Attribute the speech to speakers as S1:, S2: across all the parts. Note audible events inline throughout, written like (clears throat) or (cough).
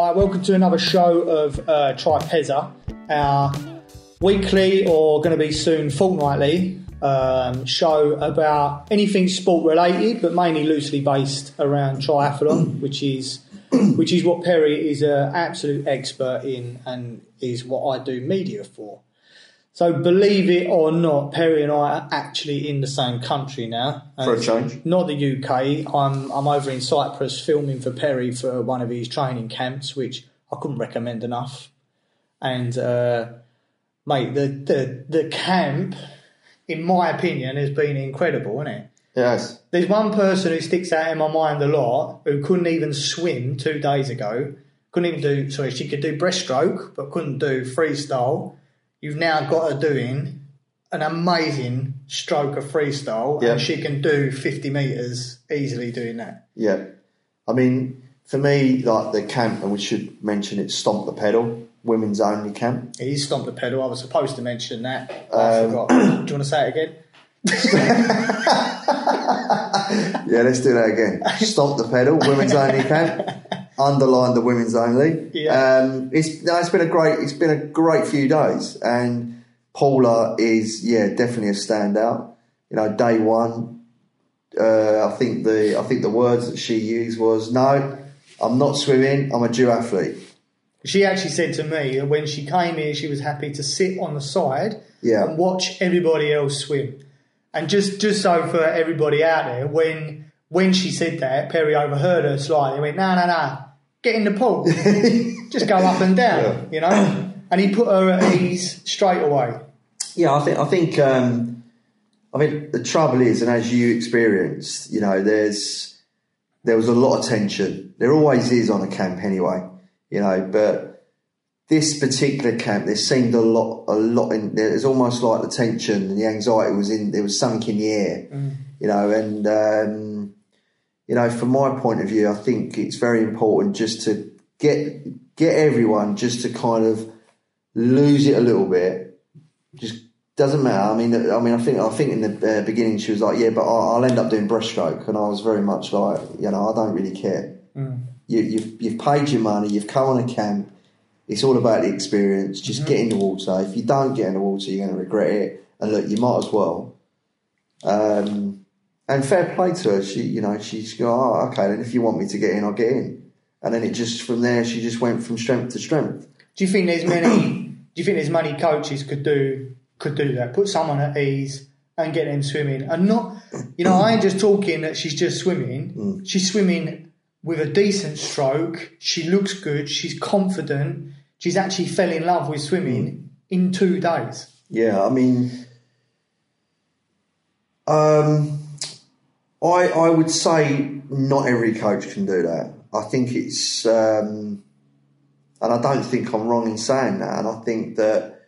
S1: Hi, welcome to another show of uh, Tripeza, our weekly or going to be soon fortnightly um, show about anything sport related, but mainly loosely based around triathlon, which is which is what Perry is an absolute expert in and is what I do media for. So believe it or not, Perry and I are actually in the same country now.
S2: For a change.
S1: Not the UK. I'm I'm over in Cyprus filming for Perry for one of his training camps, which I couldn't recommend enough. And uh, mate, the, the the camp, in my opinion, has been incredible, hasn't it?
S2: Yes.
S1: There's one person who sticks out in my mind a lot who couldn't even swim two days ago. Couldn't even do, sorry, she could do breaststroke, but couldn't do freestyle. You've now got her doing an amazing stroke of freestyle,
S2: Yeah.
S1: and she can do 50 metres easily doing that.
S2: Yeah. I mean, for me, like the camp, and we should mention it, Stomp the Pedal, women's only camp.
S1: He stomped the pedal. I was supposed to mention that. I
S2: Um,
S1: forgot. Do you want to say it again? (laughs)
S2: Yeah, let's do that again. Stomp the Pedal, women's only camp. (laughs) Underline the women's only.
S1: Yeah.
S2: Um, it's no, it's been a great, it's been a great few days, and Paula is yeah definitely a standout. You know, day one, uh, I think the I think the words that she used was no, I'm not swimming, I'm a duathlete.
S1: She actually said to me that when she came here, she was happy to sit on the side
S2: Yeah.
S1: and watch everybody else swim. And just just so for everybody out there, when when she said that, Perry overheard her slightly and went, "No, no, no, get in the pool, (laughs) just go up and down," you know. And he put her at ease straight away.
S2: Yeah, I think I think um, I mean the trouble is, and as you experienced, you know, there's there was a lot of tension. There always is on a camp anyway, you know. But this particular camp, there seemed a lot, a lot in. There's almost like the tension and the anxiety was in. There was something in the air, you know. And um, you know, from my point of view, I think it's very important just to get get everyone just to kind of lose it a little bit just doesn't matter. I mean, I mean, I think I think in the uh, beginning she was like, "Yeah, but I'll, I'll end up doing breaststroke," and I was very much like, you know, I don't really care. You, you've you've paid your money, you've come on a camp. It's all about the experience. Just get in the water. If you don't get in the water, you're going to regret it. And look, you might as well. Um, and fair play to her. She, you know, she's go, oh, okay. Then if you want me to get in, I'll get in. And then it just from there, she just went from strength to strength.
S1: Do you think there's many? (coughs) do you think there's many coaches could do could do that? Put someone at ease and get them swimming, and not, you know, I ain't just talking that she's just swimming. She's swimming with a decent stroke. She looks good. She's confident. She's actually fell in love with swimming in two days.
S2: Yeah, I mean, um, I I would say not every coach can do that. I think it's, um, and I don't think I'm wrong in saying that. And I think that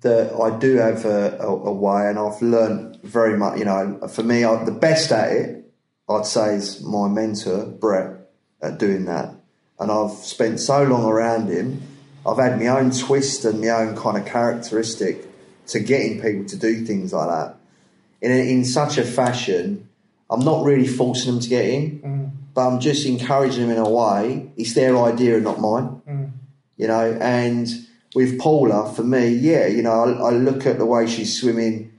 S2: that I do have a, a, a way, and I've learned very much. You know, for me, I, the best at it, I'd say, is my mentor Brett at doing that. And I've spent so long around him. I've had my own twist and my own kind of characteristic to getting people to do things like that in in such a fashion. I'm not really forcing them to get in, but I'm just encouraging them in a way. It's their idea and not mine, you know. And with Paula, for me, yeah, you know, I, I look at the way she's swimming.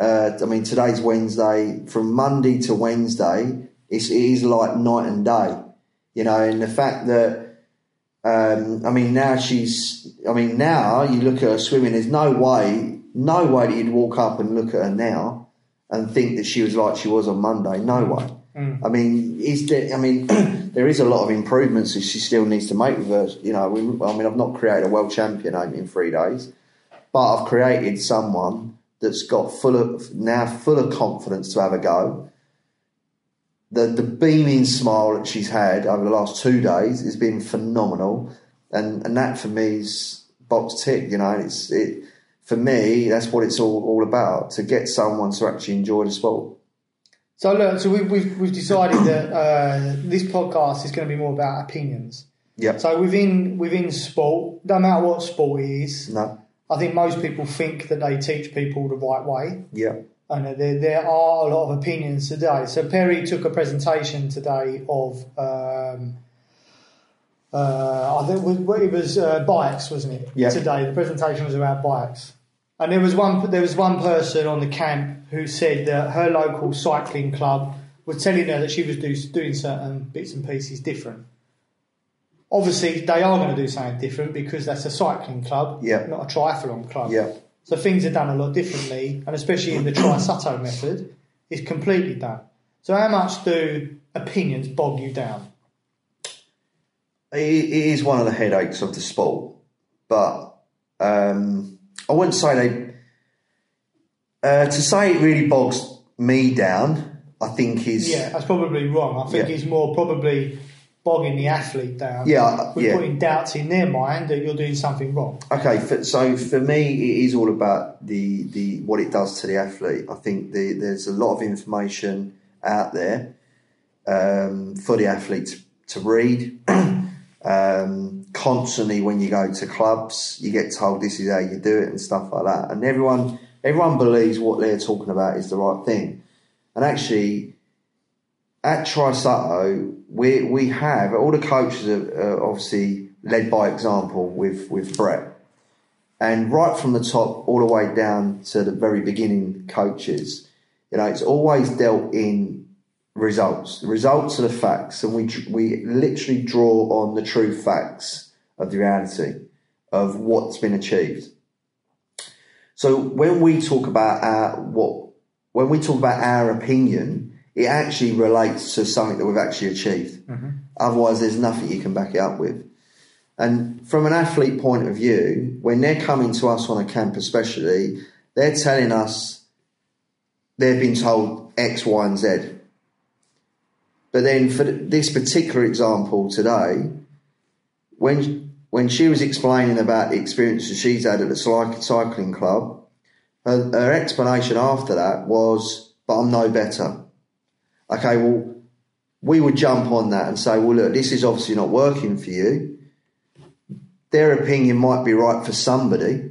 S2: Uh, I mean, today's Wednesday. From Monday to Wednesday, it's, it is like night and day, you know. And the fact that um, I mean, now she's. I mean, now you look at her swimming. There's no way, no way that you'd walk up and look at her now and think that she was like she was on Monday. No way. Mm. I mean, is there? I mean, (clears throat) there is a lot of improvements that she still needs to make with her. You know, we, I mean, I've not created a world champion in three days, but I've created someone that's got full of now full of confidence to have a go. The the beaming smile that she's had over the last two days has been phenomenal, and and that for me is box tick. You know, it's it for me that's what it's all all about to get someone to actually enjoy the sport.
S1: So look, so we've we've, we've decided that uh, this podcast is going to be more about opinions.
S2: Yep.
S1: So within within sport, no matter what sport it is,
S2: No.
S1: I think most people think that they teach people the right way,
S2: Yeah.
S1: and there there are a lot of opinions today. So Perry took a presentation today of um, Uh, I think it was, it was uh, bikes, wasn't it?
S2: Yeah.
S1: Today, the presentation was about bikes, and there was one there was one person on the camp who said that her local cycling club was telling her that she was do, doing certain bits and pieces different. Obviously, they are going to do something different because that's a cycling club,
S2: Yeah.
S1: not a triathlon club.
S2: Yeah.
S1: So things are done a lot differently, and especially in the Trisutto method, it's completely done. So how much do opinions bog you down?
S2: It, it is one of the headaches of the sport, but um, I wouldn't say they. Uh, to say it really bogs me down, I think is
S1: Yeah, that's probably wrong. I think
S2: Yeah.
S1: it's more probably bogging the athlete down.
S2: Yeah,
S1: with
S2: yeah.
S1: putting doubts in their mind that you're doing something wrong.
S2: Okay, for, so for me, it is all about the, the what it does to the athlete. I think the, there's a lot of information out there um, for the athlete to, to read. (clears throat) um, constantly, when you go to clubs, you get told this is how you do it and stuff like that, and everyone everyone believes what they're talking about is the right thing. And actually, at Trisutto, we we have all the coaches are, are obviously led by example with with Brett, and right from the top all the way down to the very beginning coaches, you know, it's always dealt in results. The results are the facts, and we we literally draw on the true facts of the reality of what's been achieved. So when we talk about our what when we talk about our opinion, it actually relates to something that we've actually achieved. Mm-hmm. Otherwise, there's nothing you can back it up with. And from an athlete point of view, when they're coming to us on a camp, especially, they're telling us they've been told X, Y, and Z. But then for this particular example today, when when she was explaining about the experiences she's had at the cycling club, her, her explanation after that was, "But I'm no better." Okay, well, we would jump on that and say, "Well, look, this is obviously not working for you." Their opinion might be right for somebody,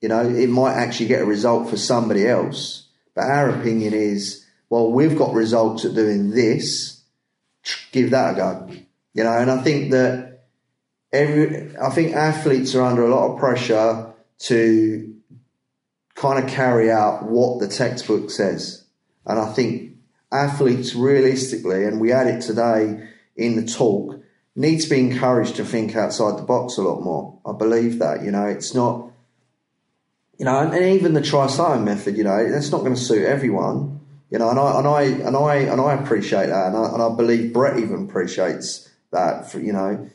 S2: you know, it might actually get a result for somebody else. But our opinion is, well, we've got results at doing this. Give that a go, you know. And I think that every, I think athletes are under a lot of pressure to kind of carry out what the textbook says. And I think athletes realistically, and we had it today in the talk, need to be encouraged to think outside the box a lot more. I believe that, you know, it's not, you know, and, even the Trisutto method, you know, that's not going to suit everyone, you know, and I and I and I and I appreciate that, and I, and I believe Brett even appreciates that, for, you know,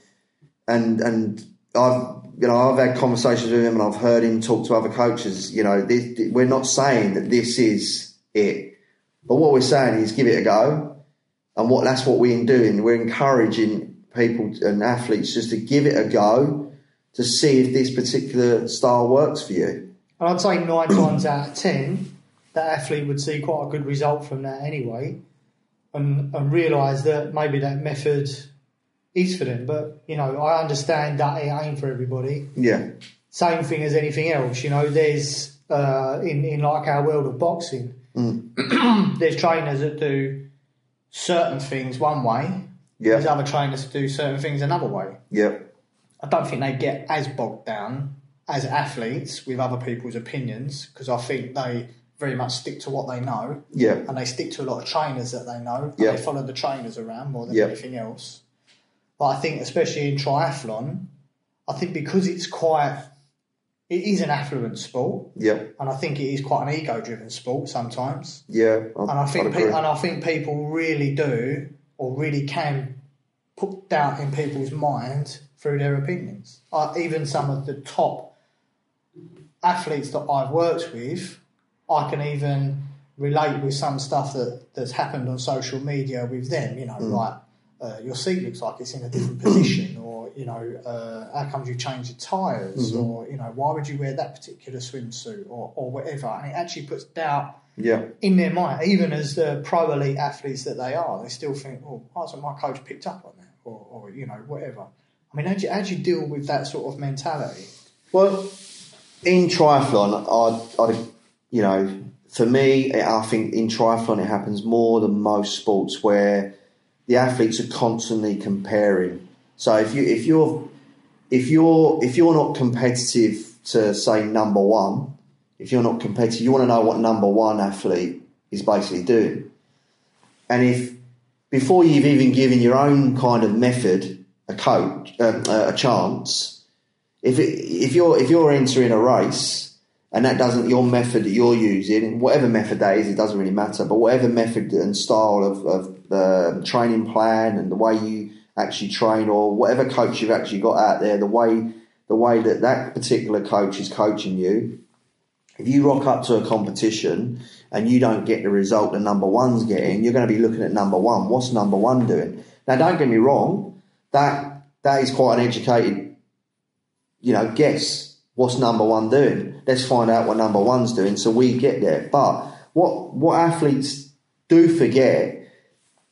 S2: and and I've you know I've had conversations with him, and I've heard him talk to other coaches. You know, this, we're not saying that this is it, but what we're saying is give it a go, and what that's what we're doing. We're encouraging people and athletes just to give it a go to see if this particular style works for you.
S1: And I'd say nine times out of ten, that athlete would see quite a good result from that anyway, and and realise that maybe that method is for them. But you know, I understand that it ain't for everybody.
S2: Yeah,
S1: Same thing as anything else. You know, there's uh, in in like our world of boxing, (clears throat) there's trainers that do certain things one way.
S2: yeah,
S1: There's other trainers that do certain things another way.
S2: yeah,
S1: I don't think they get as bogged down as athletes with other people's opinions because I think they very much stick to what they know
S2: yeah,
S1: and they stick to a lot of trainers that they know.
S2: Yeah.
S1: They follow the trainers around more than
S2: Yeah.
S1: anything else. But I think, especially in triathlon, I think because it's quite, it is an affluent sport,
S2: yeah,
S1: and I think it is quite an ego-driven sport sometimes.
S2: yeah.
S1: And I think, pe- and I think people really do, or really can, put doubt in people's minds through their opinions. Uh, even some of the top athletes that I've worked with, I can even relate with some stuff that, that's happened on social media with them. You know, like uh, your seat looks like it's in a different position, (coughs) or you know, uh, how comes you changed your tires, or you know, why would you wear that particular swimsuit, or, or whatever. And it actually puts doubt
S2: yeah,
S1: in their mind, even as the pro elite athletes that they are, they still think, oh, why hasn't my coach picked up on that? Or, or you know, whatever. I mean, how do, you, how do you deal with that sort of mentality?
S2: Well, in triathlon, I'd, I'd, you know, for me, I think in triathlon it happens more than most sports where the athletes are constantly comparing So if you if you're if you're if you're not competitive to say number one, if you're not competitive, you want to know what number one athlete is basically doing. And if before you've even given your own kind of method a coach uh, a chance, if it, if you're if you're entering a race and that doesn't your method that you're using, whatever method that is, it doesn't really matter. But whatever method and style of, of the training plan and the way you actually train, or whatever coach you've actually got out there, the way the way that that particular coach is coaching you, if you rock up to a competition and you don't get the result that number one's getting, you're going to be looking at number one. What's number one doing? Now, don't get me wrong, that that is quite an educated, you know, guess. What's number one doing? Let's find out what number one's doing so we get there. But what what athletes do forget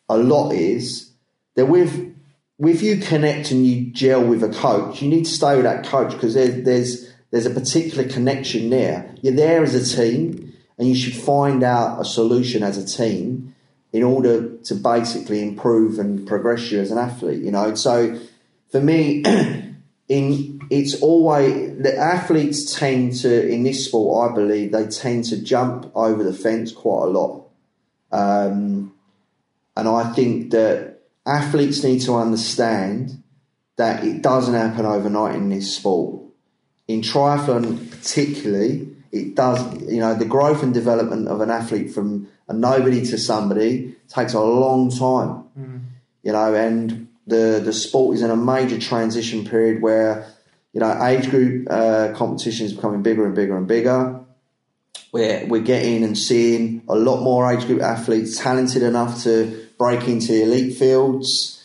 S2: a lot is that with with you connect and you gel with a coach, you need to stay with that coach because there, there's there's a particular connection there. You're there as a team, and you should find out a solution as a team in order to basically improve and progress you as an athlete. You know, so for me, (clears throat) in it's always the athletes tend to in this sport. I believe they tend to jump over the fence quite a lot, um, and I think that athletes need to understand that it doesn't happen overnight in this sport. In triathlon, particularly, it does. You know, the growth and development of an athlete from a nobody to somebody takes a long time. Mm. You know, and the the sport is in a major transition period where you know age group uh, competition is becoming bigger and bigger and bigger. We're we're getting and seeing a lot more age group athletes talented enough to break into elite fields,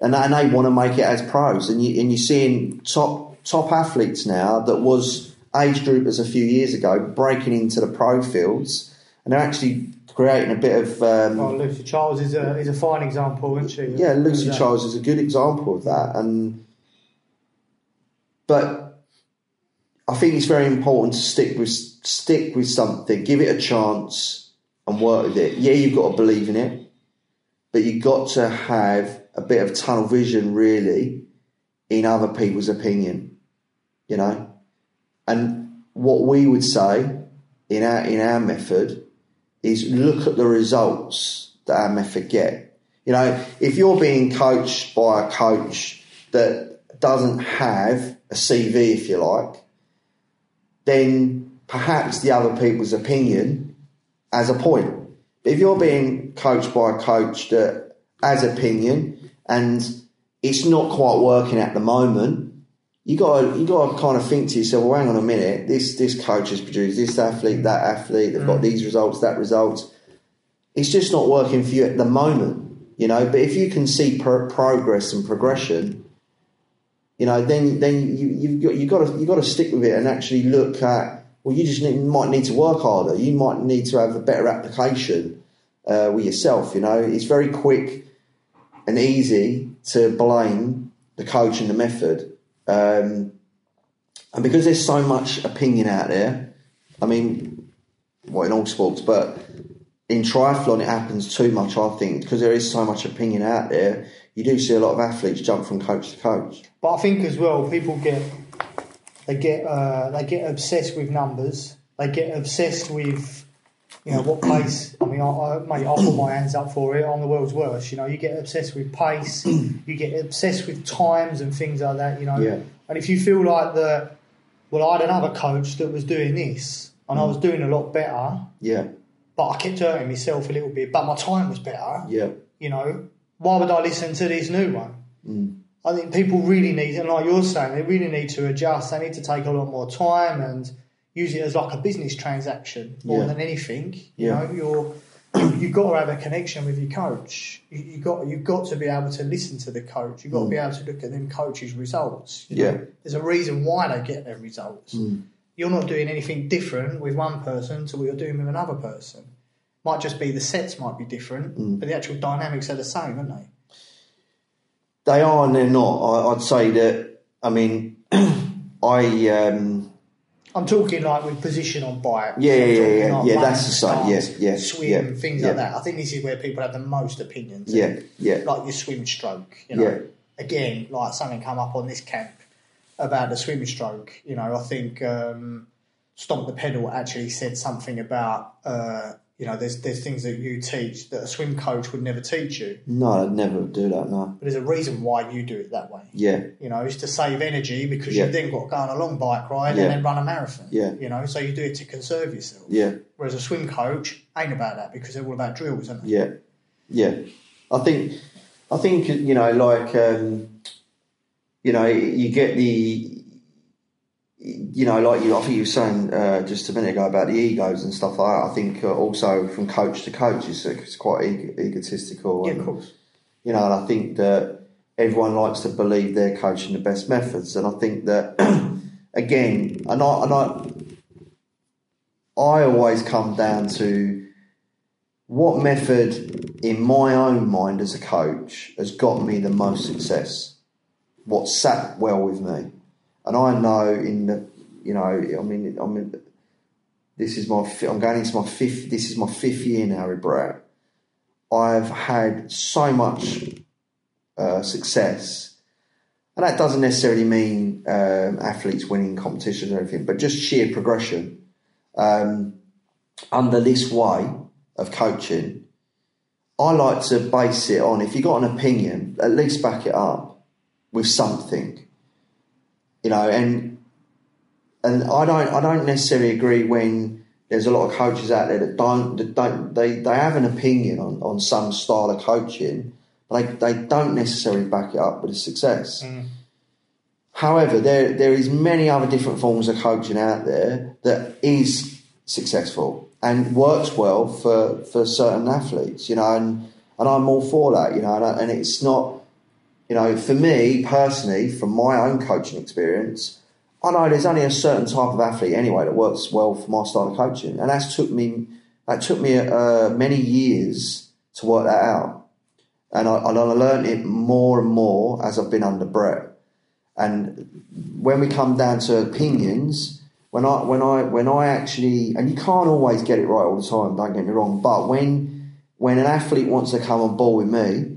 S2: and, and they want to make it as pros. And you and you're seeing top top athletes now that was age groupers a few years ago breaking into the pro fields, and they're actually creating a bit of. Um,
S1: oh, Lucy Charles is a is a fine example, isn't she?
S2: Yeah, Lucy Charles is a good example of that, and but I think it's very important to stick with stick with something, give it a chance, and work with it. Yeah, you've got to believe in it, but you've got to have a bit of tunnel vision, really, in other people's opinion. You know, and what we would say in our in our method is look at the results that our method get. You know, if you're being coached by a coach that doesn't have a CV, if you like, then perhaps the other people's opinion has a point. But if you're being coached by a coach that has opinion and it's not quite working at the moment, you got you got to kind of think to yourself, well, hang on a minute, this this coach has produced this athlete, that athlete, they've mm. got these results, that results. It's just not working for you at the moment, you know. But if you can see pro- progress and progression, you know, then then you you've got you got to you got to stick with it and actually look at. Well, you just need, might need to work harder. You might need to have a better application uh, with yourself. You know, it's very quick and easy to blame the coach and the method um, and because there's so much opinion out there, I mean, well, in all sports, but in triathlon it happens too much, I think, because there is so much opinion out there. You do see a lot of athletes jump from coach to coach.
S1: But I think as well, people get they get uh, they get obsessed with numbers. They get obsessed with you know, what pace? I mean, I, I, mate, I put my hands up for it. I'm the world's worst. You know, you get obsessed with pace, (clears throat) you get obsessed with times and things like that. You know,
S2: yeah.
S1: and if you feel like that, well, I had another coach that was doing this, and mm. I was doing a lot better.
S2: Yeah.
S1: But I kept hurting myself a little bit. But my time was better.
S2: Yeah.
S1: You know, why would I listen to this new one?
S2: Mm.
S1: I think people really need, and like you're saying, they really need to adjust. They need to take a lot more time and use it as like a business transaction more yeah. than anything. You yeah. know, you're (clears throat) you've got to have a connection with your coach. You, you got you've got to be able to listen to the coach. You've got mm. to be mm. able to look at them coaches' results.
S2: You know? yeah,
S1: there's a reason why they get their results.
S2: Mm.
S1: You're not doing anything different with one person to what you're doing with another person. Might just be the sets might be different, mm. but the actual dynamics are the same, aren't they?
S2: They are and they're not. I, would say that. I mean, (clears throat) I. Um,
S1: I'm talking like with position on bike.
S2: Yeah, yeah, yeah, yeah. Like yeah that's the same. Yeah, yeah,
S1: swim,
S2: yeah,
S1: things
S2: yeah.
S1: like that. I think this is where people have the most opinions.
S2: Yeah, yeah.
S1: Like your swim stroke. You know? Yeah. again, like something come up on this camp about the swimming stroke. You know, I think um, Stomp the Pedal actually said something about, uh, you know, there's there's things that you teach that a swim coach would never teach you.
S2: No, I'd never do that. No.
S1: But there's a reason why you do it that way.
S2: Yeah.
S1: You know, it's to save energy because
S2: Yeah.
S1: you've then got to go on a long bike ride
S2: Yeah.
S1: and then run a marathon.
S2: Yeah.
S1: You know, so you do it to conserve yourself.
S2: Yeah.
S1: Whereas a swim coach ain't about that because they're all about drills, aren't they?
S2: Yeah, yeah. I think, I think you know, like um, you know, you get the, you know, like you. I think you were saying uh, just a minute ago about the egos and stuff like that. I think uh, also from coach to coach, it's, it's quite eg- egotistical.
S1: Yeah, of course.
S2: you know, and I think that everyone likes to believe they're coaching the best methods, and I think that (clears throat) again, and I and I, I always come down to what method in my own mind as a coach has got me the most success, what sat well with me, and I know in the, you know, I mean, I mean, this is my, I'm going into my fifth, this is my fifth year now with Brett. I've had so much uh, success, and that doesn't necessarily mean um, athletes winning competitions or anything, but just sheer progression um, under this way of coaching. I like to base it on if you've got an opinion, at least back it up with something, you know. And and I don't I don't necessarily agree when there's a lot of coaches out there that don't that don't they, they have an opinion on, on some style of coaching, but they, they don't necessarily back it up with a success. Mm. However, there there is many other different forms of coaching out there that is successful and works well for, for certain athletes, you know, and, and I'm all for that, you know, and, and it's not, you know, for me personally, from my own coaching experience, I know there's only a certain type of athlete anyway that works well for my style of coaching, and that's took me that took me uh, many years to work that out, and I, and I learned it more and more as I've been under Brett. And when we come down to opinions, when I when I when I actually and you can't always get it right all the time, don't get me wrong, but when when an athlete wants to come on board with me,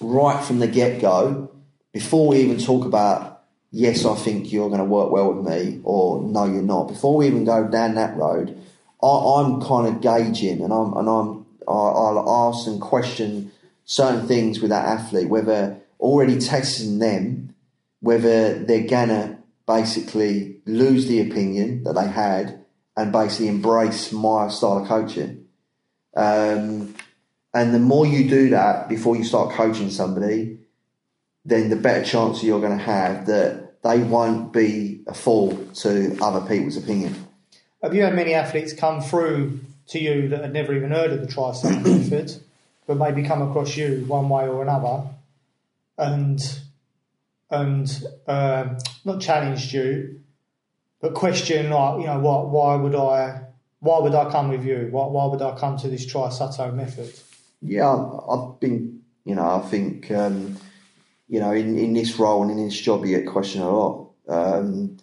S2: right from the get go, before we even talk about yes, I think you're going to work well with me, or no, you're not. Before we even go down that road, I, I'm kind of gauging, and I'm and I'm I- I'll ask and question certain things with that athlete, whether already testing them, whether they're gonna basically lose the opinion that they had and basically embrace my style of coaching. Um, and the more you do that before you start coaching somebody, then the better chance you're going to have that they won't be a fool to other people's opinion.
S1: Have you had many athletes come through to you that had never even heard of the Trisutto (coughs) method, but maybe come across you one way or another, and and um, not challenged you, but question like you know what? Why would I? Why would I come with you? Why, why would I come to this Trisutto method?
S2: Yeah, I- I've been, you know, I think, um, you know, in, in this role and in this job, you get questioned a lot. Um,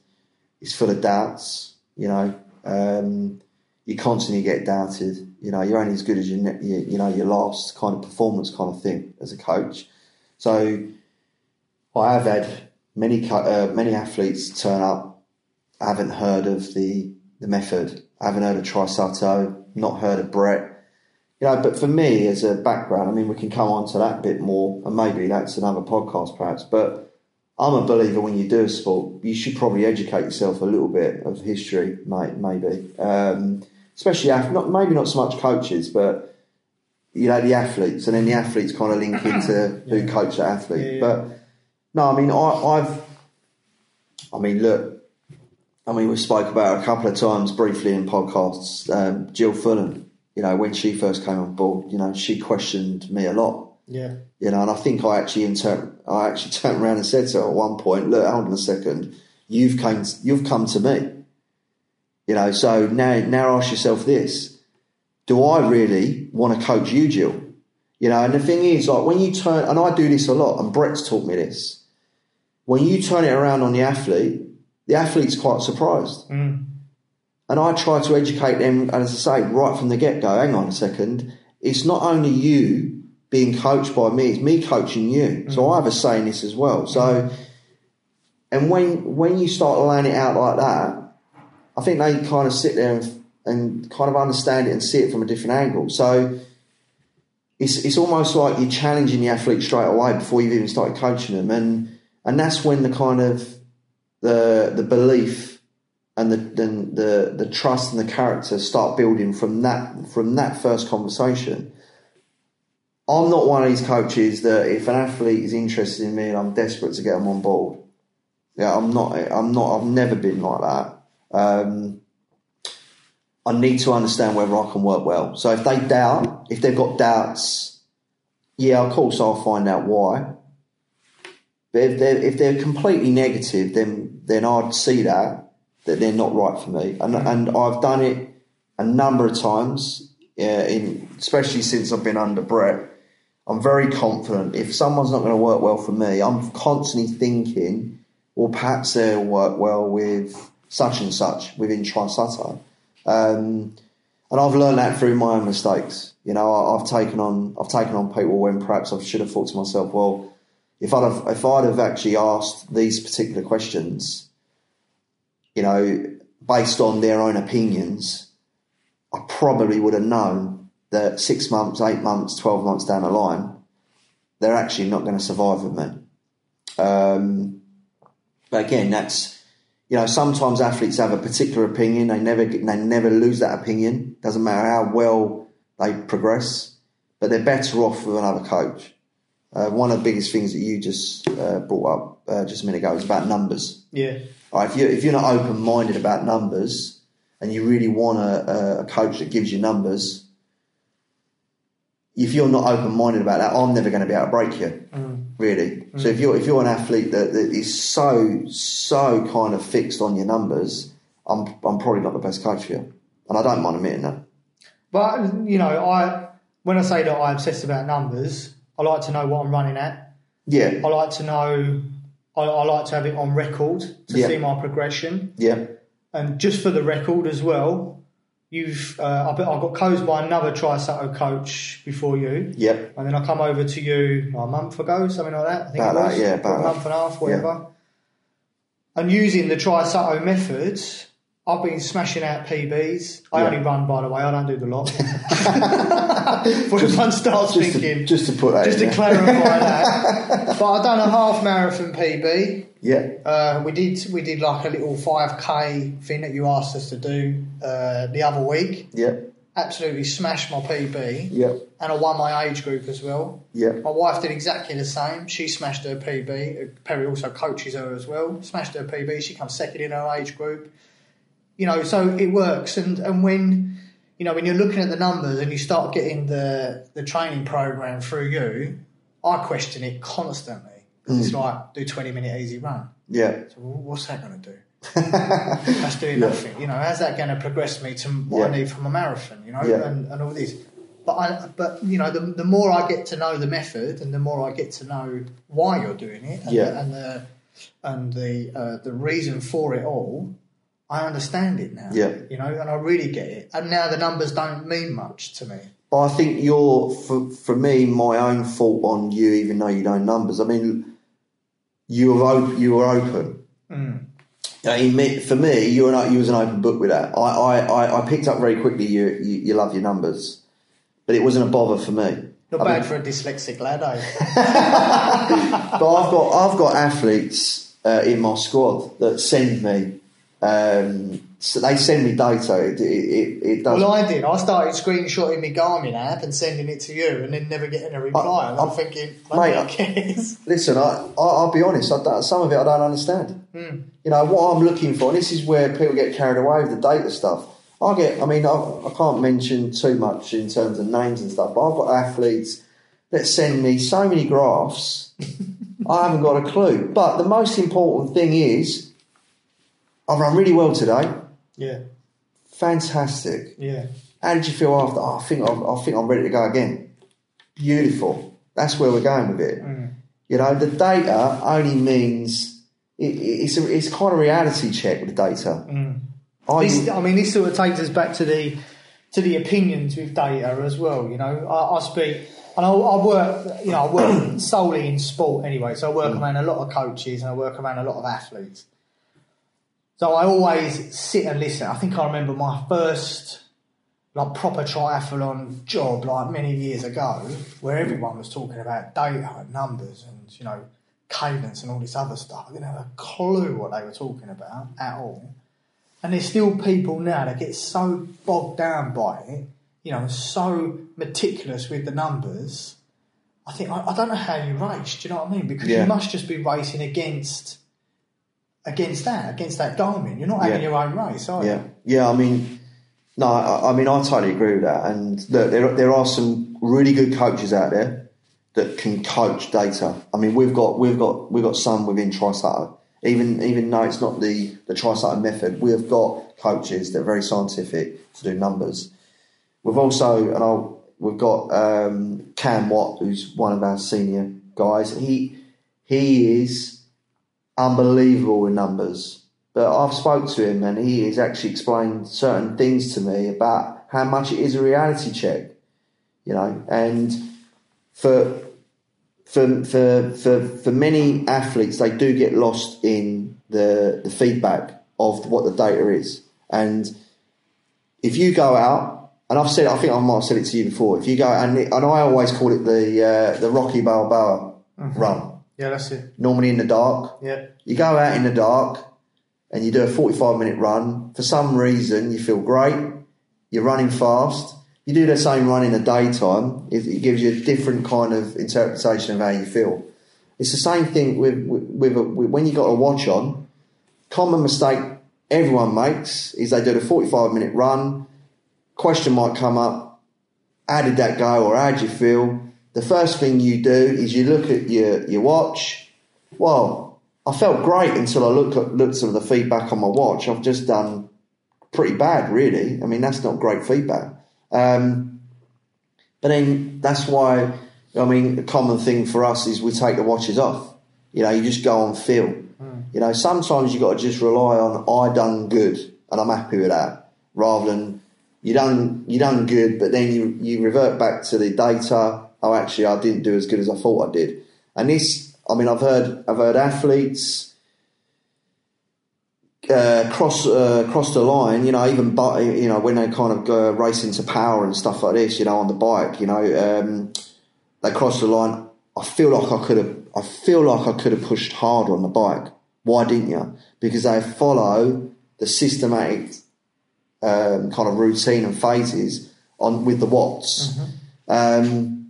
S2: it's full of doubts, you know. Um, you constantly get doubted. You know, you're only as good as your, ne- you, know, your last kind of performance kind of thing as a coach. So I have had many uh, many athletes turn up, I haven't heard of the the method, haven't heard of Trisutto, not heard of Brett. You know, but for me as a background, I mean, we can come on to that bit more, and maybe that's another podcast perhaps. But I'm a believer when you do a sport, you should probably educate yourself a little bit of history, mate. Maybe, um, especially not maybe not so much coaches, but you know the athletes, and then the athletes kind of link into (clears throat) who coach that athlete.
S1: Yeah, yeah.
S2: But no, I mean, I, I've, I mean, look, I mean, we spoke about a couple of times briefly in podcasts. Um, Jill Fulham, you know, when she first came on board, you know, she questioned me a lot.
S1: Yeah,
S2: You know, and I think I actually inter- I actually (laughs) turned around and said to her at one point, "Look, hold on a second, you've came, you've come to me. You know, so now now ask yourself this: Do I really want to coach you, Jill? You know, and the thing is, like when you turn, and I do this a lot, and Brett's taught me this. When you turn it around on the athlete, the athlete's quite surprised.
S1: Mm.
S2: And I try to educate them, and as I say, right from the get go, hang on a second, it's not only you being coached by me. It's me coaching you. So mm. I have a say in this as well. So, and when when you start laying it out like that, I think they kind of sit there and, and kind of understand it and see it from a different angle. So it's it's almost like you're challenging the athlete straight away before you've even started coaching them, and and that's when the kind of the the belief and the the the, the trust and the character start building from that from that first conversation. I'm not one of these coaches that if an athlete is interested in me and I'm desperate to get them on board. Yeah, I'm not. I'm not. I've never been like that. Um, I need to understand whether I can work well. So if they doubt, if they've got doubts, yeah, of course I'll find out why. But if they're if they're completely negative, then then I'd see that that they're not right for me, and and I've done it a number of times. Yeah, in especially since I've been under Brett, I'm very confident. If someone's not going to work well for me, I'm constantly thinking, well, perhaps they'll work well with such and such within Trisutto. Um, and I've learned that through my own mistakes. You know, I, have taken on I've taken on people when perhaps I should have thought to myself, well, if I'd have if I'd have actually asked these particular questions, you know, based on their own opinions, I probably would have known that six months, eight months, twelve months down the line, they're actually not going to survive with me. Um, but again, that's you know, sometimes athletes have a particular opinion. They never they never lose that opinion. Doesn't matter how well they progress, but they're better off with another coach. Uh, one of the biggest things that you just uh, brought up uh, just a minute ago is about numbers.
S1: Yeah.
S2: Right, if you if you're not open minded about numbers and you really want a, a coach that gives you numbers, if you're not open minded about that, I'm never going to be able to break you. Mm. Really. Mm. So if you're if you're an athlete that, that is so so kind of fixed on your numbers, I'm I'm probably not the best coach for you, and I don't mind admitting that.
S1: But you know, I when I say that I obsess about numbers, I like to know what I'm running at.
S2: Yeah.
S1: I like to know. I, I like to have it on record to yeah. see my progression.
S2: Yeah.
S1: And just for the record as well, you've uh, I, I got coached by another Trisutto coach before you.
S2: Yep.
S1: And then I come over to you a month ago, something like that. I think
S2: about
S1: it was.
S2: That, yeah, about
S1: a month and a half, whatever. Yeah. And using the Trisutto methods, I've been smashing out PBs. I yeah. only run, by the way. I don't do the lot. (laughs) Before everyone starts
S2: just
S1: thinking,
S2: to, just to put that,
S1: just to clarify that. (laughs) But I've done a half marathon PB.
S2: Yeah.
S1: Uh, we did we did like a little five k thing that you asked us to do uh, the other week.
S2: Yeah.
S1: Absolutely smashed my PB.
S2: Yeah.
S1: And I won my age group as well.
S2: Yeah.
S1: My wife did exactly the same. She smashed her PB. Perry also coaches her as well. Smashed her PB. She comes second in her age group you know, so it works. And, and when, you know, when you're looking at the numbers and you start getting the, the training program through you, I question it constantly. Mm. It's like, do 20 minute easy run.
S2: Yeah.
S1: So what's that going to do? (laughs) That's doing yeah. nothing. You know, how's that going to progress me to what yeah. I need from a marathon, you know,
S2: yeah.
S1: and, and all this. But I, but you know, the, the more I get to know the method, and the more I get to know why you're doing it, and
S2: yeah.
S1: the, and the and the uh, the reason for it all, I understand it now.
S2: Yeah.
S1: You know, and I really get it. And now the numbers don't mean much to me.
S2: But I think you're, for, for me, my own fault on you, even though you know numbers. I mean, you were open. You were open.
S1: Mm.
S2: For me, you were you was an open book with that. I, I, I picked up very quickly. You, you, you love your numbers, but it wasn't a bother for me.
S1: Not I bad mean, for a dyslexic lad, eh? (laughs)
S2: but I've got I've got athletes uh, in my squad that send me um, so they send me data. It, it, it does.
S1: Well, I did. I started screenshotting my Garmin app and sending it to you, and then never getting a reply. I, and I'm I, thinking, mate, cares. (laughs)
S2: Listen, I, I, will be honest. I some of it I don't understand.
S1: Mm.
S2: You know what I'm looking for, and this is where people get carried away with the data stuff. I get. I mean, I, I can't mention too much in terms of names and stuff, but I've got athletes that send me so many graphs. (laughs) I haven't got a clue. But the most important thing is I've run really well today.
S1: Yeah.
S2: Fantastic.
S1: Yeah.
S2: How did you feel after? Oh, I think I'm, I think I'm ready to go again. Beautiful. That's where we're going with it.
S1: Mm.
S2: You know, the data only means it, it's a, it's kind of reality check with the data.
S1: Mm. I, this, I mean, this sort of takes us back to the to the opinions with data as well. You know, I, I speak and I, I work. You know, I work (coughs) solely in sport anyway. So I work around a lot of coaches and I work around a lot of athletes. So I always sit and listen. I think I remember my first like proper triathlon job like many years ago, where everyone was talking about data and numbers and you know cadence and all this other stuff. I didn't have a clue what they were talking about at all. And there's still people now that get so bogged down by it, you know, so meticulous with the numbers. I think I, I don't know how you race. Do you know what I mean? Because
S2: Yeah.
S1: you must just be racing against against that, against that Garmin. You're not having
S2: Yeah.
S1: your own race, are you?
S2: Yeah, yeah. I mean, no, I, I mean, I totally agree with that. And look, there there are some really good coaches out there that can coach data. I mean, we've got we've got we've got some within Trisutto. Even even though it's not the the Trisutto method, we've got coaches that are very scientific to do numbers. We've also and I'll, we've got um, Cam Watt, who's one of our senior guys. He he is unbelievable in numbers. But I've spoke to him and he has actually explained certain things to me about how much it is a reality check, you know, and for for for for, for many athletes they do get lost in the the feedback of what the data is. And if you go out and I've said I think I might have said it to you before, if you go and and I always call it the uh, the Rocky Balboa run.
S1: Yeah, that's it.
S2: Normally in the dark,
S1: Yeah.
S2: you go out in the dark and you do a 45 minute run. For some reason, you feel great. You're running fast. You do the same run in the daytime. It, it gives you a different kind of interpretation of how you feel. It's the same thing with, with, with, a, with when you got a watch on. Common mistake everyone makes is they do the 45 minute run. Question might come up. How did that go or how would you feel? The first thing you do is you look at your, your watch. Well, I felt great until I looked at looked at the feedback on my watch. I've just done pretty bad, really. I mean, that's not great feedback. Um, but then that's why I mean, a common thing for us is we take the watches off. You know, you just go on feel. You know, sometimes you've got to just rely on I done good and I'm happy with that, rather than you done you done good, but then you you revert back to the data. Oh, actually, I didn't do as good as I thought I did. And this, I mean, I've heard I've heard athletes uh, cross uh, cross the line. You know, even but you know when they kind of go race into power and stuff like this. You know, on the bike. You know, um, they cross the line. I feel like I could have. I feel like I could have pushed harder on the bike. Why didn't you? Because they follow the systematic um, kind of routine and phases on with the watts. Um,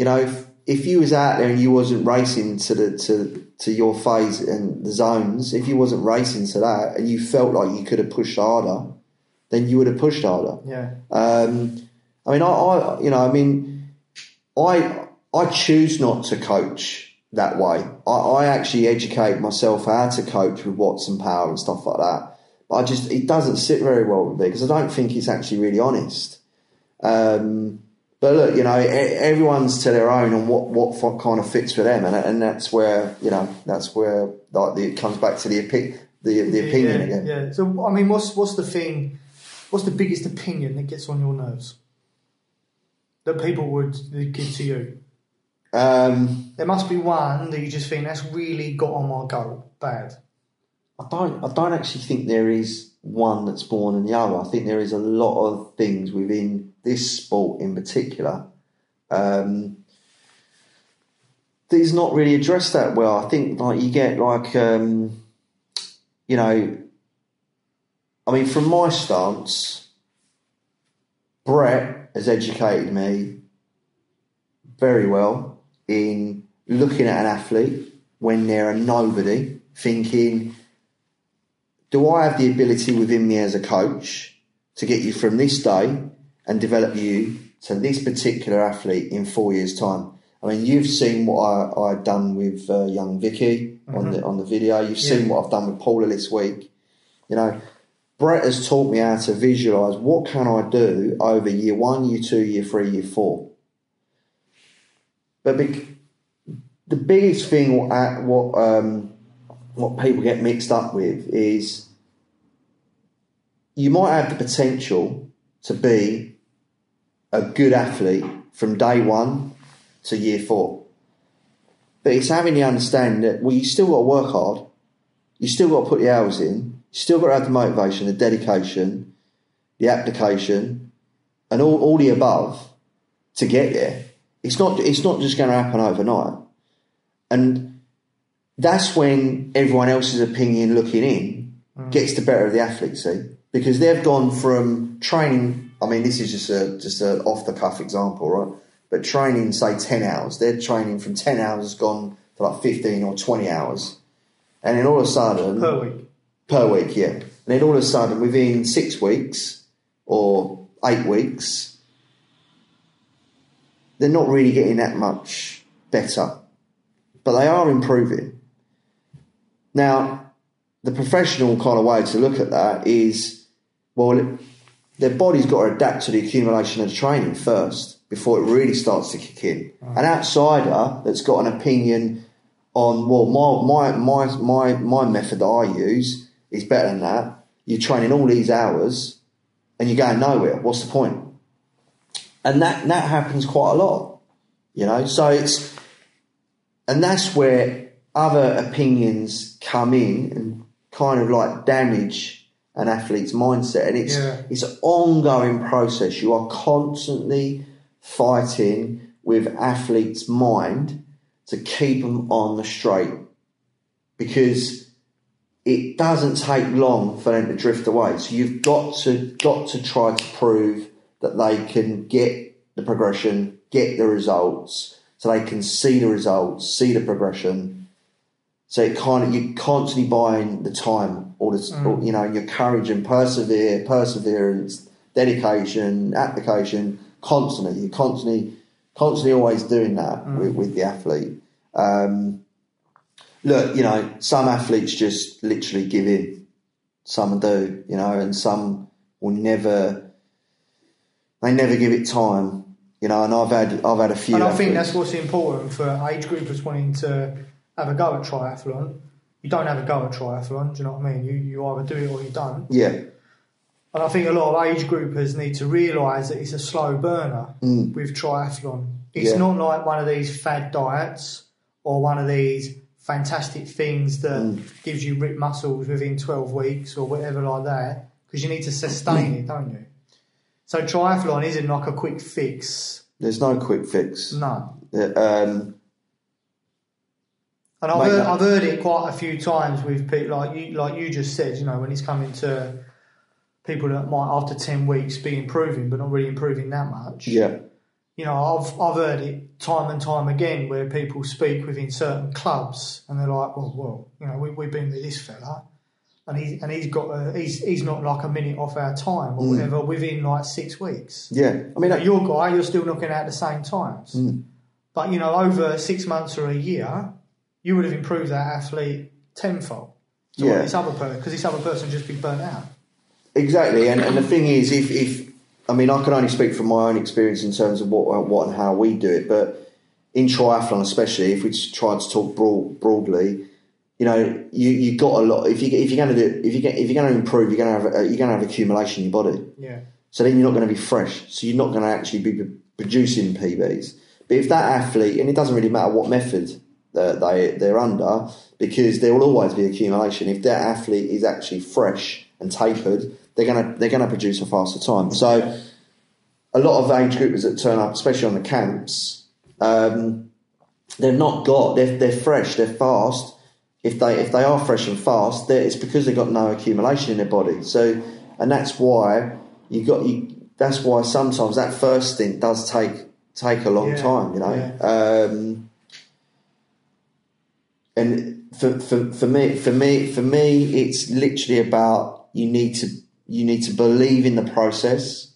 S2: you know, if, if you was out there and you wasn't racing to the to to your phase and the zones, if you wasn't racing to that and you felt like you could have pushed harder, then you would have pushed harder.
S1: Yeah.
S2: Um, I mean, I, I, you know, I mean, I, I choose not to coach that way. I, I actually educate myself how to coach with watts and power and stuff like that. But I just, it doesn't sit very well with me because I don't think it's actually really honest. Um, but look, you know, everyone's to their own and what, what kind of fits for them, and, and that's where you know that's where like the, it comes back to the opi- the, the opinion
S1: yeah,
S2: again.
S1: Yeah. So I mean, what's what's the thing? What's the biggest opinion that gets on your nerves that people would give to you?
S2: Um,
S1: There must be one that you just think that's really got on my goat bad.
S2: I don't. I don't actually think there is one that's born than the other. I think there is a lot of things within this sport, in particular, um, that is not really addressed that well. I think like you get like um, you know, I mean, from my stance, Brett has educated me very well in looking at an athlete when they're a nobody, thinking do I have the ability within me as a coach to get you from this day and develop you to this particular athlete in four years' time? I mean, you've seen what I, I've done with uh, young Vicky on the on the video. You've seen what I've done with Paula this week. You know, Brett has taught me how to visualize what can I do over year one, year two, year three, year four. But bec- the biggest thing what what um, what people get mixed up with is you might have the potential to be a good athlete from day one to year four. But it's having the understanding that well, you still got to work hard, you still got to put the hours in, you still got to have the motivation, the dedication, the application, and all, all the above to get there. It's not it's not just going to happen overnight, and that's when everyone else's opinion looking in mm. gets the better of the athlete. See, because they've gone from training. I mean, this is just a just an off the cuff example, right? But training, say ten hours, their training from ten hours has gone to like fifteen or twenty hours, and then all of a sudden
S1: per week.
S2: per week, yeah. And then all of a sudden, within six weeks or eight weeks, they're not really getting that much better, but they are improving. Now, the professional kind of way to look at that is, well, their body's got to adapt to the accumulation of training first before it really starts to kick in. An outsider that's got an opinion on, well, my, my, my, my, my method that I use is better than that. You're training all these hours and you're going nowhere. What's the point? And that, that happens quite a lot, you know? So it's, and that's where other opinions come in and kind of like damage an athlete's mindset. And it's,
S1: Yeah.
S2: it's an ongoing process. You are constantly fighting with athletes' mind to keep them on the straight because it doesn't take long for them to drift away. So you've got to got to try to prove that they can get the progression, get the results, so they can see the results, see the progression. So it kind of you're constantly buying the time, all this, all, you know, your courage and persevere, perseverance, dedication, application, constantly. You're constantly, constantly always doing that with, with the athlete. Um, look, you know, some athletes just literally give in. Some do, you know, and some will never. They never give it time, you know. And I've had I've had a few.
S1: And I think that's what's important for age groupers wanting to have a go at triathlon. You don't have a go at triathlon, do you know what I mean? You, you either do it or you don't.
S2: yeah,
S1: And I think a lot of age groupers need to realise that it's a slow burner with triathlon. It's
S2: Yeah.
S1: not like one of these fad diets or one of these fantastic things that gives you ripped muscles within 12 weeks or whatever like that, because you need to sustain it, don't you? So triathlon isn't like a quick fix.
S2: there's no quick fix.
S1: No.
S2: Uh, Um,
S1: And I've heard. I've heard it quite a few times with people like you, like you just said. You know, when it's coming to people that might after ten weeks be improving, but not really improving that much.
S2: yeah,
S1: You know, I've I've heard it time and time again where people speak within certain clubs, and they're like, "Well, well, you know, we, we've been with this fella, and he's and he's got a, he's he's not like a minute off our time or whatever within like six weeks."
S2: yeah. I mean,
S1: You know, your guy, you're still knocking out the same times.
S2: Mm.
S1: But, you know, over six months or a year, you would have improved that athlete tenfold.
S2: Yeah.
S1: this other person, because this other person just be burnt out.
S2: Exactly, and, and the thing is, if, if I mean, I can only speak from my own experience in terms of what what and how we do it, but in triathlon, especially if we try to talk broad, broadly, you know, you you got a lot. If you if you're going to do if you get if you're going to improve, you're going to have a, you're going to have accumulation in your body.
S1: Yeah.
S2: So then you're not going to be fresh. So you're not going to actually be producing PBs. But if that athlete, and it doesn't really matter what method that they they're under, because there will always be accumulation. If that athlete is actually fresh and tapered, they're gonna they're gonna produce a faster time. So a lot of age groupers that turn up, especially on the camps, um, they've not got they're they're fresh, they're fast. If they if they are fresh and fast, it's because they've got no accumulation in their body. So and that's why you got you. That's why sometimes that first stint does take take a long
S1: Yeah,
S2: time. You know. Um, and for, for, for me for me for me it's literally about you need to you need to believe in the process.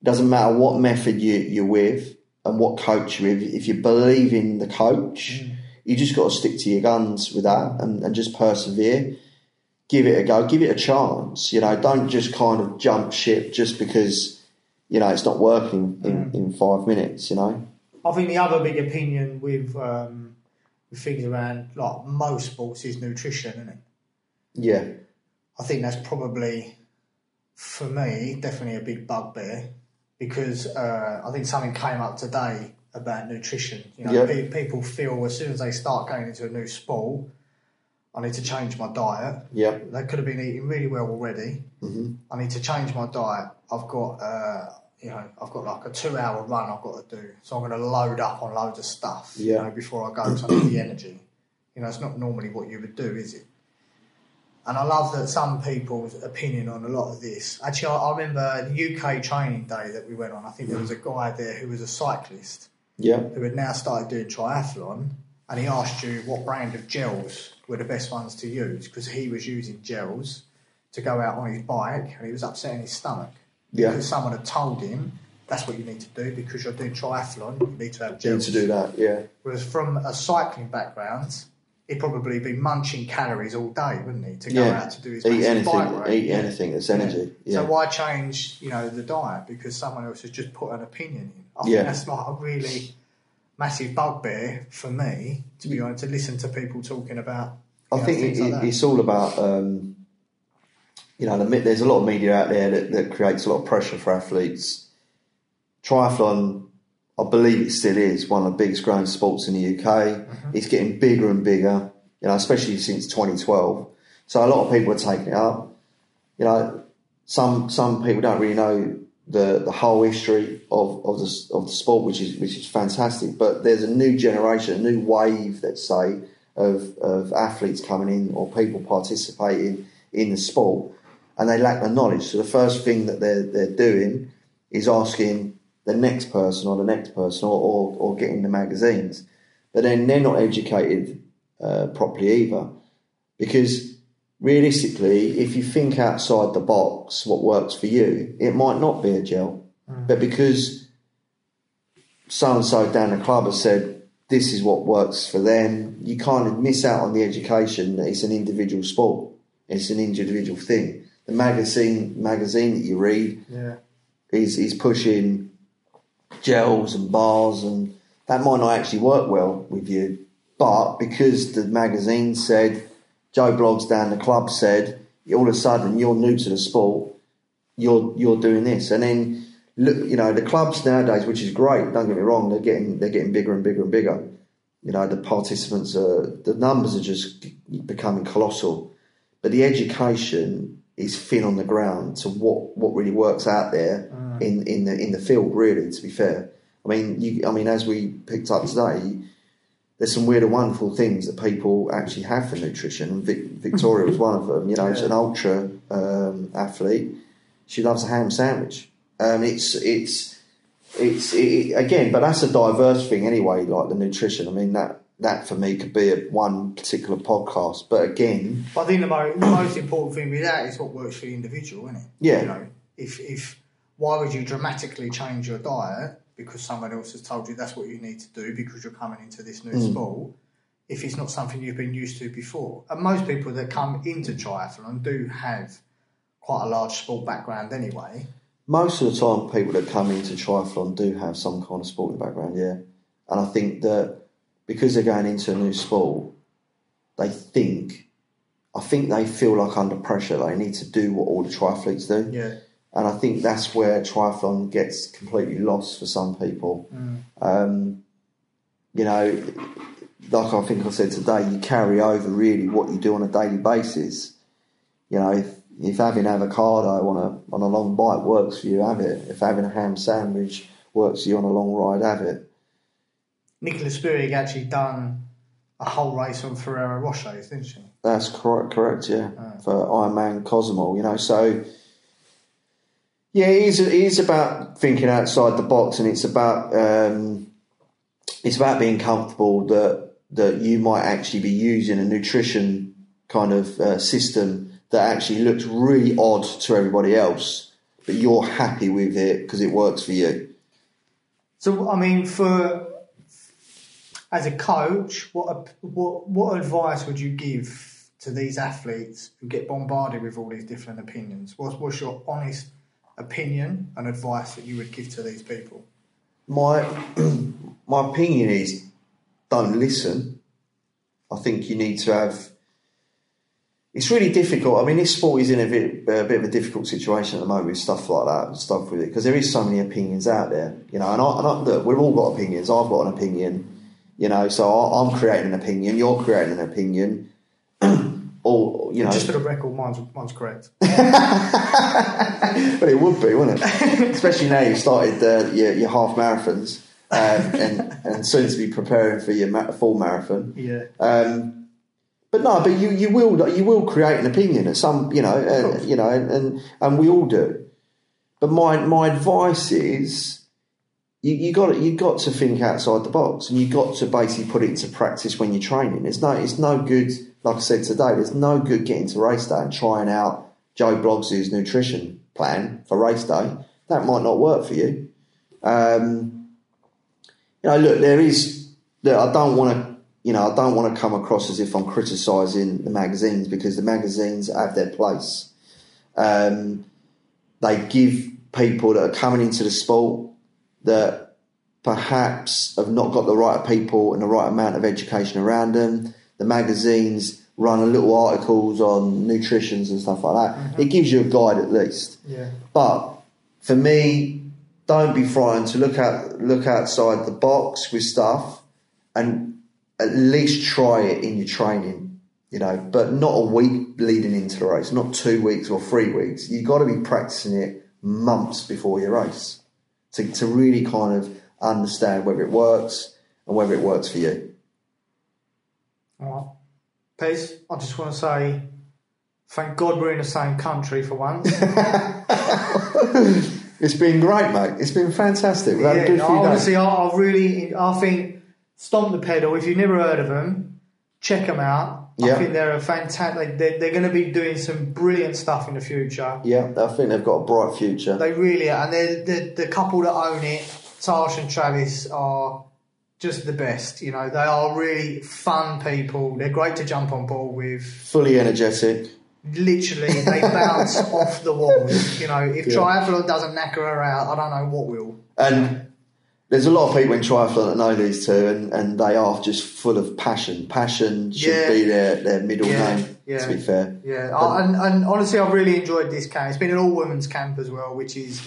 S2: It doesn't matter what method you, you're with and what coach you're with. If you believe in the coach you just got to stick to your guns with that and, and just persevere. Give it a go. Give it a chance. You know don't just kind of jump ship just because you know it's not working in, in five minutes you know?
S1: I think the other big opinion with, um, things around like most sports is nutrition, isn't it?
S2: yeah
S1: I think that's probably for me, definitely a big bugbear because uh, I think something came up today about nutrition. You know,
S2: Yeah.
S1: pe- people feel as soon as they start going into a new sport, I need to change my diet.
S2: Yeah.
S1: They could have been eating really well already.
S2: hmm
S1: I need to change my diet. I've got, uh, you know, I've got like a two-hour run I've got to do, so I'm going to load up on loads of stuff. You know, before I go, I the (coughs) energy. You know, it's not normally what you would do, is it? And I love that some people's opinion on a lot of this. Actually, I, I remember the UK training day that we went on. I think there was a guy there who was a cyclist
S2: Yeah.
S1: who had now started doing triathlon, and he asked you what brand of gels were the best ones to use because he was using gels to go out on his bike, and he was upsetting his stomach
S2: Yeah.
S1: because someone had told him that's what you need to do because you're doing triathlon. You need to have
S2: Need
S1: gels.
S2: to do that. Yeah.
S1: Whereas from a cycling background, he'd probably be munching calories all day, wouldn't he, to go
S2: Yeah.
S1: out to do his
S2: Eat anything.
S1: bike ride?
S2: Eat
S1: Yeah.
S2: anything that's energy. Yeah.
S1: So why change, you know, the diet because someone else has just put an opinion in? I
S2: Yeah.
S1: think that's like a really massive bugbear for me to be honest to listen to people talking about.
S2: I
S1: know,
S2: think it,
S1: like
S2: it's all about, um, you know, the, there's a lot of media out there that, that creates a lot of pressure for athletes. Triathlon, I believe it still is one of the biggest growing sports in the UK.
S1: Mm-hmm.
S2: It's getting bigger and bigger, you know, especially since 2012. So a lot of people are taking it up. You know, some some people don't really know the, the whole history of, of the of the sport, which is which is fantastic. But there's a new generation, a new wave, let's say, of of athletes coming in or people participating in the sport, and they lack the knowledge. So the first thing that they're they're doing is asking the next person or the next person or, or, or getting the magazines. But then they're not educated uh, properly either. Because realistically, if you think outside the box, what works for you, it might not be a gel. But because so and so down the club has said this is what works for them, you kind of miss out on the education that it's an individual sport. It's an individual thing. The magazine magazine that you read
S1: yeah.
S2: is is pushing gels and bars and that might not actually work well with you. But because the magazine said, Joe Bloggs down the club said, all of a sudden you're new to the sport, you're you're doing this. And then look you know, the clubs nowadays, which is great, don't get me wrong, they're getting they're getting bigger and bigger and bigger. You know, the participants are the numbers are just becoming colossal. But the education is thin on the ground to what, what really works out there in, in the in the field. Really, to be fair, I mean, you, I mean, as we picked up today, there's some weird and wonderful things that people actually have for nutrition. Vic, Victoria was one of them. You know, she's an ultra um, athlete. She loves a ham sandwich. Um, it's it's it's it, again, but that's a diverse thing anyway. Like the nutrition. I mean that that for me could be a, one particular podcast. But again,
S1: But I think the, mo- the most important thing with that is what works for the individual, isn't it?
S2: Yeah.
S1: You know, if if why would you dramatically change your diet because someone else has told you that's what you need to do because you're coming into this new hmm. sport? If it's not something you've been used to before, and most people that come into triathlon do have quite a large sport background anyway.
S2: most of the time, people that come into triathlon do have some kind of sporting background, yeah. And I think that because they're going into a new sport, they think, I think they feel like under pressure. They need to do what all the triathletes do.
S1: Yeah,
S2: And I think that's where triathlon gets completely lost for some people. Um, you know, like I think I said today, you carry over really what you do on a daily basis. You know, if, if having avocado on a on a long bike works for you, have it. If having a ham sandwich works for you on a long ride, have it.
S1: Nicola Spirig actually done a whole race on Ferrero Rochers, didn't she?
S2: That's correct, correct, yeah. For Ironman Cozumel, you know, so yeah, it is, it is about thinking outside the box, and it's about um, it's about being comfortable that that you might actually be using a nutrition kind of uh, system that actually looks really odd to everybody else, but you're happy with it because it works for you.
S1: So, I mean, for as a coach, what what what advice would you give to these athletes who get bombarded with all these different opinions? What's what's your honest opinion and advice that you would give to these people?
S2: My (clears throat) my opinion is don't listen. I think you need to have it's really difficult. I mean, this sport is in a bit, a bit of a difficult situation at the moment with stuff like that, and stuff with it, because there is so many opinions out there, you know. And, I, and I, look, we've all got opinions. I've got an opinion, you know. So I'm creating an opinion. You're creating an opinion. (clears throat) or you know,
S1: Just for the record, mine's, mine's correct. (laughs)
S2: but it would be, wouldn't it? Especially now you've started uh, your, your half marathons um, and and soon to be preparing for your ma- full marathon.
S1: Yeah.
S2: Um, but no, but you, you will you will create an opinion at some you know uh, you know and, and and we all do. But my my advice is you you got you got to think outside the box and you've got to basically put it into practice when you're training. It's no it's no good like I said today. There's no good getting to race day and trying out Joe Bloggs' nutrition plan for race day. That might not work for you. Um, you know, look, there is. Look, I don't want to. You know, I don't want to come across as if I'm criticising the magazines because the magazines have their place. Um, they give people that are coming into the sport that perhaps have not got the right people and the right amount of education around them. The magazines run a little articles on nutritions and stuff like that. Mm-hmm. It gives you a guide at least.
S1: Yeah.
S2: But for me, don't be frightened to look out look outside the box with stuff and at least try it in your training. You know, but not a week leading into the race, not two weeks or three weeks. You've got to be practicing it months before your race to, to really kind of understand whether it works and whether it works for you.
S1: Right. Pez, I just want to say thank God we're in the same country for once. (laughs)
S2: It's been great, mate. It's been fantastic. We've had a good few days.
S1: honestly, I, I really, I think Stomp the Pedal. If you've never heard of them, check them out.
S2: Yeah.
S1: I think they're a fantastic. They're, they're going to be doing some brilliant stuff in the future.
S2: Yeah, I think they've got a bright future.
S1: They really are, and they're, the the couple that own it, Tash and Travis, are just the best. You know, they are really fun people. They're great to jump on board with.
S2: Fully energetic.
S1: Literally, they (laughs) bounce off the walls. You know, if
S2: Yeah.
S1: triathlon doesn't knacker her out, I don't know what will.
S2: And there's a lot of people in triathlon that know these two, and, and they are just full of passion. Passion should
S1: Yeah.
S2: be their, their middle
S1: Yeah,
S2: name,
S1: yeah.
S2: to be fair.
S1: Yeah, I, and, and honestly, I've really enjoyed this camp. It's been an all women's camp as well, which is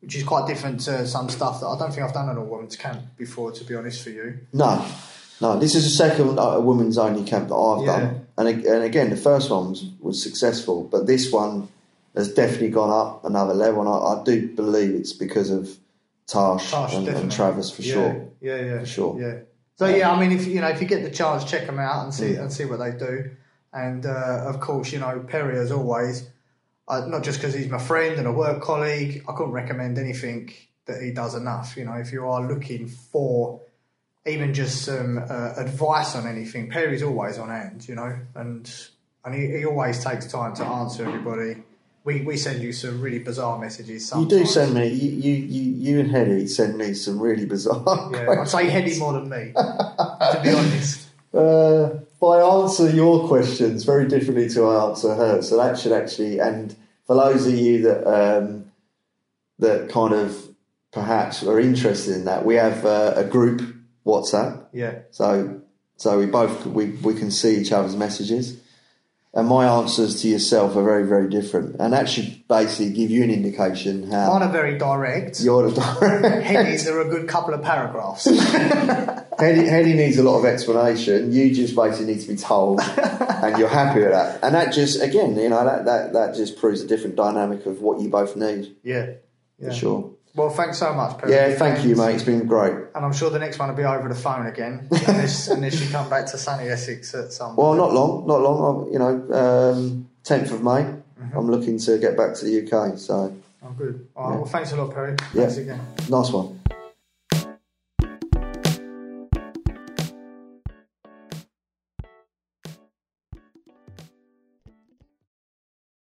S1: which is quite different to some stuff that I don't think I've done an all women's camp before. To be honest, for you,
S2: No, no, this is the second uh, women's only camp that I've done. And, and again, the first one was, was successful, but this one has definitely gone up another level. And I, I do believe it's because of Tash,
S1: Tash,
S2: and, and Travis for
S1: yeah,
S2: sure.
S1: Yeah, yeah,
S2: For sure.
S1: Yeah. So yeah, I mean, if you know, if you get the chance, check them out and
S2: Mm.
S1: see and see what they do. And uh, of course, you know, Perry as always. Uh, not just because he's my friend and a work colleague, I couldn't recommend anything that he does enough. You know, if you are looking for even just some uh, advice on anything, Perry's always on hand. You know, and and he, he always takes time to answer everybody. We we send you some really bizarre messages.
S2: You do send me, you, you, you, you and Hetty send me some really bizarre
S1: Yeah, I'd say Hetty more than me, to be honest. (laughs)
S2: Uh, I answer your questions very differently to I answer hers. So that should actually, and for those of you that um, that kind of perhaps are interested in that, we have uh, a group WhatsApp.
S1: Yeah.
S2: So so we both we, we can see each other's messages. And my answers to yourself are very, very different. And that should basically give you an indication how
S1: Mine are very direct.
S2: you're the
S1: Hetty's are a good couple of paragraphs. (laughs)
S2: Hetty, Hetty needs a lot of explanation. You just basically need to be told, and you're happy with that. And that just, again, you know, that, that, that just proves a different dynamic of what you both need,
S1: yeah. yeah.
S2: for sure.
S1: Well, thanks so much, Perry.
S2: Yeah, thank you, mate. It's been great.
S1: And I'm sure the next one will be over the phone again, (laughs) unless, unless you come back to sunny Essex at some
S2: Well,
S1: point.
S2: not long, not long. I'm, you know, um, 10th of May.
S1: Mm-hmm.
S2: I'm looking to get back to the UK. So,
S1: Oh, good. All right, well, thanks a lot, Perry.
S2: Yeah.
S1: Thanks again.
S2: nice one.